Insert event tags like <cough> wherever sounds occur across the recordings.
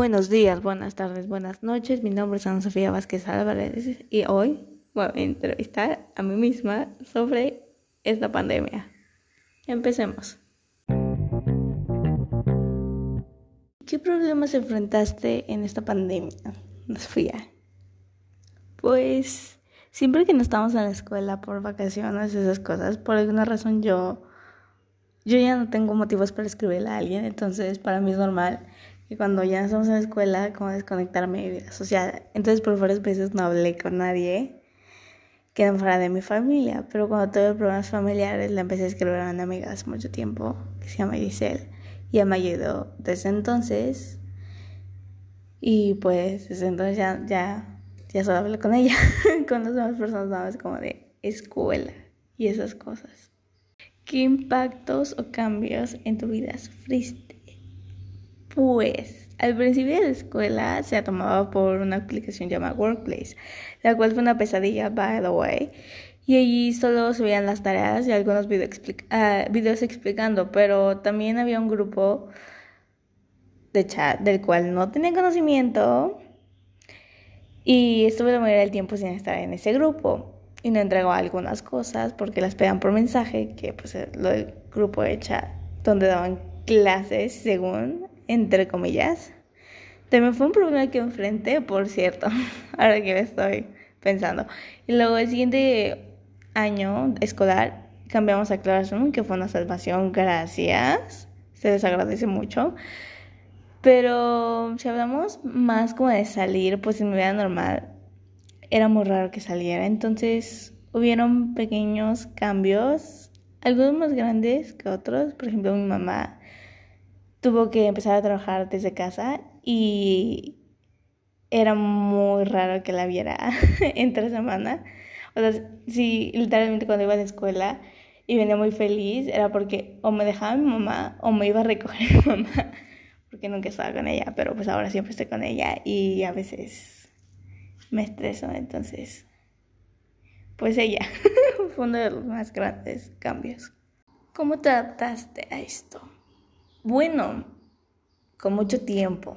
Buenos días, buenas tardes, buenas noches. Mi nombre es Ana Sofía Vázquez Álvarez y hoy voy a entrevistar a mí misma sobre esta pandemia. Empecemos. ¿Qué problemas enfrentaste en esta pandemia, Sofía? Pues siempre que no estamos en la escuela por vacaciones, esas cosas, por alguna razón yo, yo ya no tengo motivos para escribirle a alguien, entonces para mí es normal que cuando ya estamos en la escuela, como desconectarme de mi vida social. Entonces por varias veces no hablé con nadie que era fuera de mi familia, pero cuando tuve problemas familiares le empecé a escribir a una amiga hace mucho tiempo que se llama Giselle y ella me ayudó desde entonces y pues desde entonces ya, ya, ya solo hablo con ella, <laughs> con las demás personas nada más como de escuela y esas cosas. ¿Qué impactos o cambios en tu vida sufriste? Pues al principio de la escuela se tomaba por una aplicación llamada Workplace, la cual fue una pesadilla, by the way. Y allí solo se veían las tareas y algunos ah, videos explicando, pero también había un grupo de chat del cual no tenía conocimiento y estuve la mayoría del tiempo sin estar en ese grupo y no entregó algunas cosas porque las pegan por mensaje, que pues lo del grupo de chat donde daban clases según entre comillas. También fue un problema que enfrenté, por cierto, <laughs> ahora que me estoy pensando. Y luego el siguiente año escolar cambiamos a Classroom, que fue una salvación, gracias. Se les agradece mucho. Pero si hablamos más como de salir, pues en mi vida normal era muy raro que saliera. Entonces hubieron pequeños cambios, algunos más grandes que otros. Por ejemplo, mi mamá tuvo que empezar a trabajar desde casa y era muy raro que la viera <laughs> entre semana. O sea, sí, literalmente cuando iba a la escuela y venía muy feliz, era porque o me dejaba mi mamá o me iba a recoger <laughs> mi mamá, porque nunca estaba con ella, pero pues ahora siempre estoy con ella y a veces me estreso, entonces, pues ella <laughs> fue uno de los más grandes cambios. ¿Cómo te adaptaste a esto? Bueno, con mucho tiempo.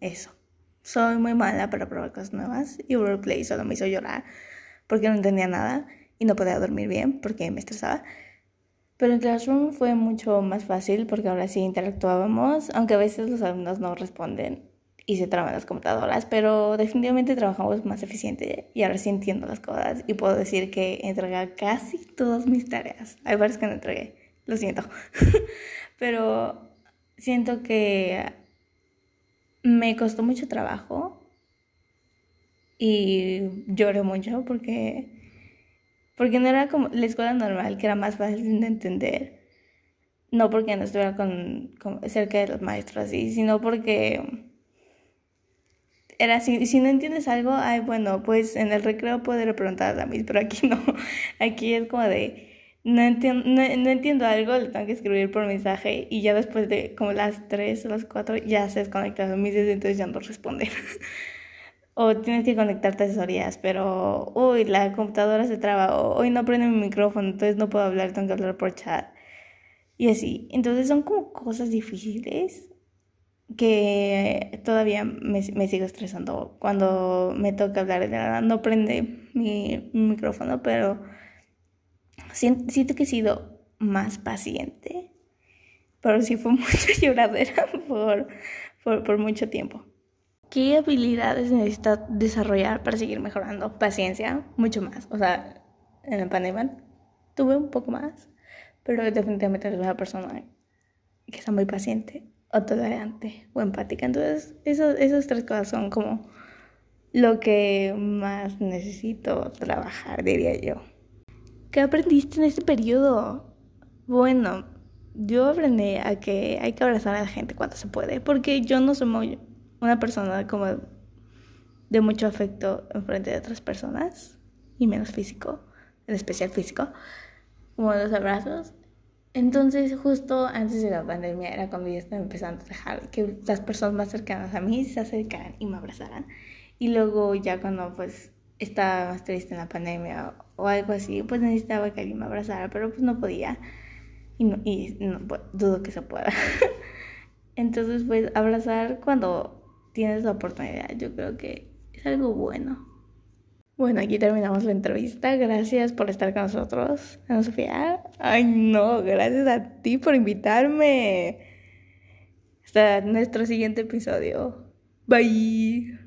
eso. Soy muy mala para probar cosas nuevas y Workplay solo me hizo llorar porque no entendía nada y no podía dormir bien porque me estresaba. Pero en Classroom fue mucho más fácil porque ahora sí interactuábamos, aunque a veces los alumnos no responden y se traban las computadoras, pero definitivamente trabajamos más eficiente y ahora sí entiendo las cosas y puedo decir que entregué casi todas mis tareas. Hay varias que no entregué lo siento. <laughs> Pero siento que me costó mucho trabajo y lloré mucho porque porque no era como la escuela normal, que era más fácil de entender. No porque no estuviera con, cerca de los maestros así, sino porque era así, si no entiendes algo, ay, bueno, pues en el recreo puedo preguntar a mí, pero aquí no. <laughs> Aquí es como de no entiendo, no, entiendo algo, le tengo que escribir por mensaje y ya después de como las 3 o las 4 ya se desconecta a mis entonces ya no responde. <laughs> o tienes que conectarte a asesorías, pero uy, la computadora se traba, o hoy no prende mi micrófono, entonces no puedo hablar, tengo que hablar por chat. Y así. Entonces son como cosas difíciles que todavía me, me sigo estresando. Cuando me toca hablar de nada, no prende mi micrófono, pero siento que he sido más paciente, pero sí fue <laughs> mucha lloradera por, por, mucho tiempo. ¿Qué habilidades necesitas desarrollar para seguir mejorando? Paciencia, mucho más. O sea, en el pandemia tuve un poco más, pero definitivamente soy una persona que está muy paciente, o tolerante, o empática. Entonces, esos, esas tres cosas son como lo que más necesito trabajar, diría yo. ¿Qué aprendiste en este periodo? Bueno, yo aprendí a que hay que abrazar a la gente cuando se puede, porque yo no soy una persona como de mucho afecto en frente de otras personas, y menos físico, en especial físico, como los abrazos. Entonces, justo antes de la pandemia era cuando ya estaba empezando a dejar que las personas más cercanas a mí se acercaran y me abrazaran. Y luego ya cuando pues estaba más triste en la pandemia o algo así, pues necesitaba que alguien me abrazara, pero pues no podía. Y, no, no, pues, dudo que se pueda. <laughs> Entonces, pues abrazar cuando tienes la oportunidad, yo creo que es algo bueno. Bueno, aquí terminamos la entrevista. Gracias por estar con nosotros, Sofía. Ay, no, gracias a ti por invitarme. Hasta nuestro siguiente episodio. Bye.